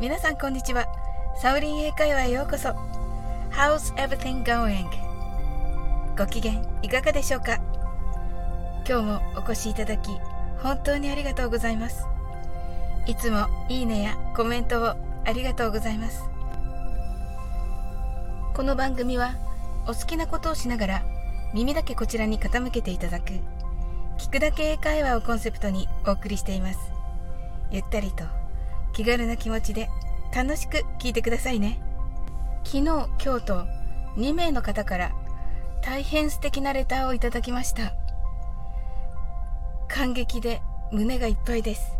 皆さんこんにちは。サウリン英会話へようこそ。How's everything going? ご機嫌いかがでしょうか？今日もお越しいただき本当にありがとうございます。いつもいいねやコメントをありがとうございます。この番組はお好きなことをしながら耳だけこちらに傾けていただく聞くだけ英会話をコンセプトにお送りしています。ゆったりと気軽な気持ちで楽しく聞いてくださいね。昨日今日と2名の方から大変素敵なレターをいただきました。感激で胸がいっぱいです。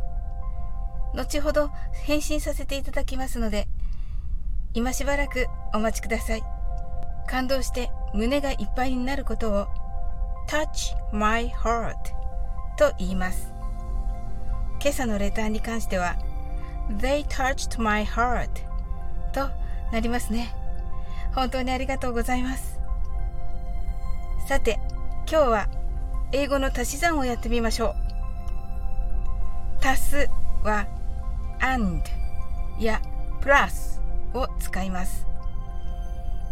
後ほど返信させていただきますので今しばらくお待ちください。感動して胸がいっぱいになることを touch my heart と言います。今朝のレターに関しては They touched my heart. となりますね。本当にありがとうございます。さて今日は英語の足し算をやってみましょう。足すは and や plus を使います。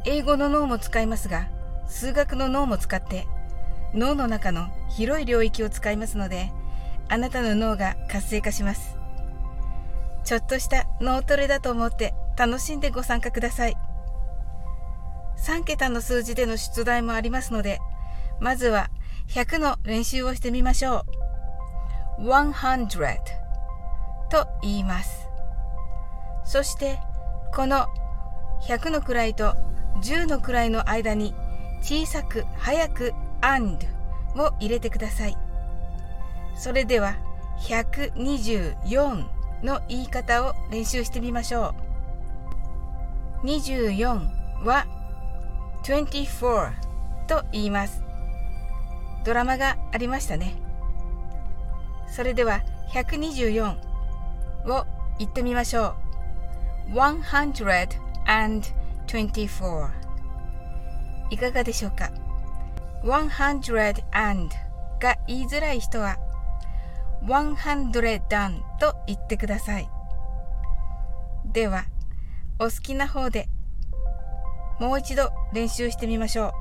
英語の脳も使いますが数学の脳も使って脳の中の広い領域を使いますのであなたの脳が活性化します。ちょっとした脳トレだと思って楽しんでご参加ください。3桁の数字での出題もありますのでまずは100の練習をしてみましょう。100と言います。そしてこの100の位と10の位の間に小さく早く and を入れてください。それでは124の言い方を練習してみましょう。24は24と言います。ドラマがありましたね。それでは124を言ってみましょう。124いかがでしょうか？100 and が言いづらい人は100 done と言ってください。では、お好きな方でもう一度練習してみましょ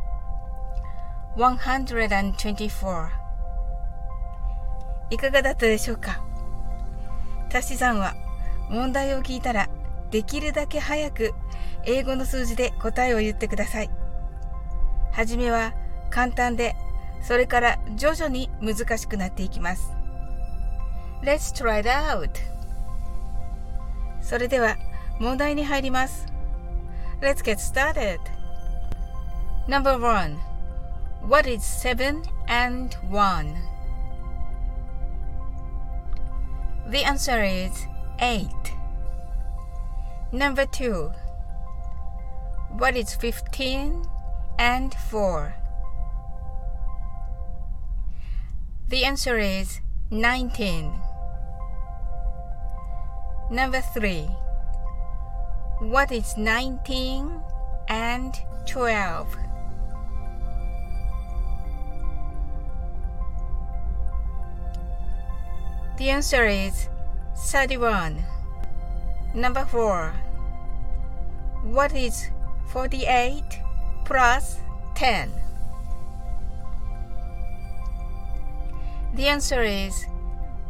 う。124いかがだったでしょうか？足し算は問題を聞いたらできるだけ早く英語の数字で答えを言ってください。はじめは簡単で、それから徐々に難しくなっていきます。Let's try it out! それでは問題に入ります。Let's get started! Number one What is seven and one? The answer is eight. Number two What is fifteen and four? The answer is 19. Number 3. What is 19 and 12? The answer is 31. Number 4. What is 48 plus 10? The answer is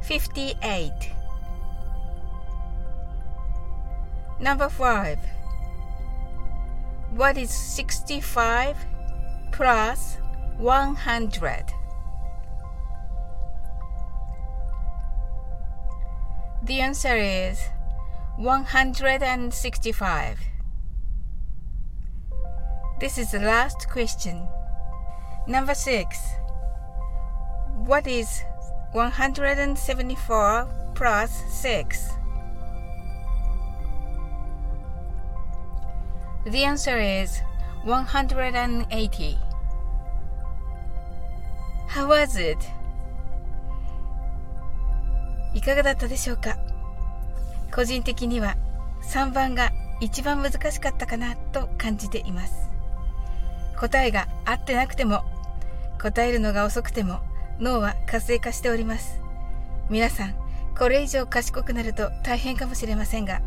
58. Number 5. What is 65 plus 100? The answer is 165. This is the last question. Number 6. What is 174 plus 6? The answer is 180. How was it? いかがだったでしょうか？個人的には3番が一番難しかったかなと感じています答えが合ってなくても答えるのが遅くても脳は活性化しております皆さんこれ以上賢くなると大変かもしれませんが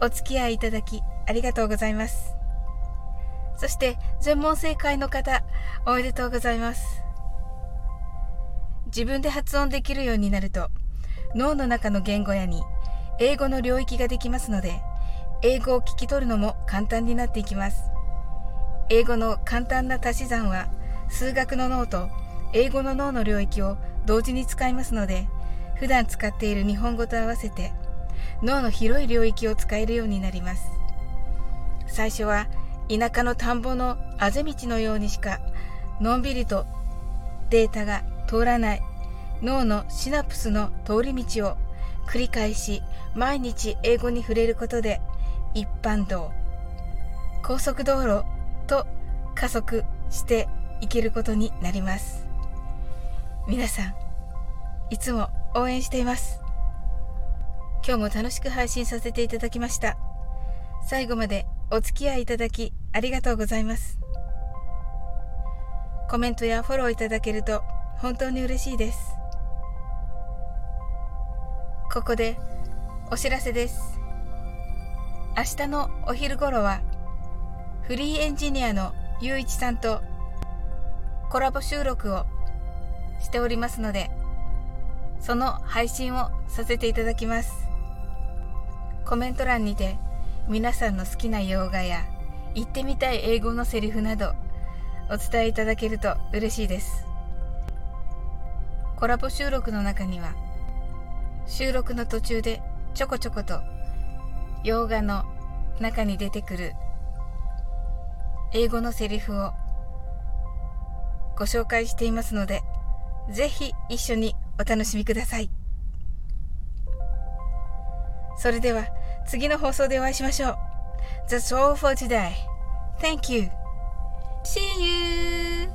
お付き合いいただきありがとうございます。そして全問正解の方、おめでとうございます。自分で発音できるようになると、脳の中の言語やに英語の領域ができますので、英語を聞き取るのも簡単になっていきます。英語の簡単な足し算は、数学の脳と英語の脳の領域を同時に使いますので、普段使っている日本語と合わせて脳の広い領域を使えるようになります。最初は田舎の田んぼのあぜ道のようにしかのんびりとデータが通らない脳のシナプスの通り道を繰り返し毎日英語に触れることで一般道高速道路と加速していけることになります。皆さんいつも応援しています。今日も楽しく配信させていただきました。最後までお付き合いいただきありがとうございます。コメントやフォローいただけると本当に嬉しいです。ここでお知らせです。明日のお昼頃はフリーエンジニアのゆういちさんとコラボ収録をしておりますのでその配信をさせていただきます。コメント欄にて皆さんの好きな洋画や言ってみたい英語のセリフなどお伝えいただけると嬉しいですコラボ収録の中には収録の途中でちょこちょこと洋画の中に出てくる英語のセリフをご紹介していますのでぜひ一緒にお楽しみください。それでは次の放送でお会いしましょう。That's all for today. Thank you. See you!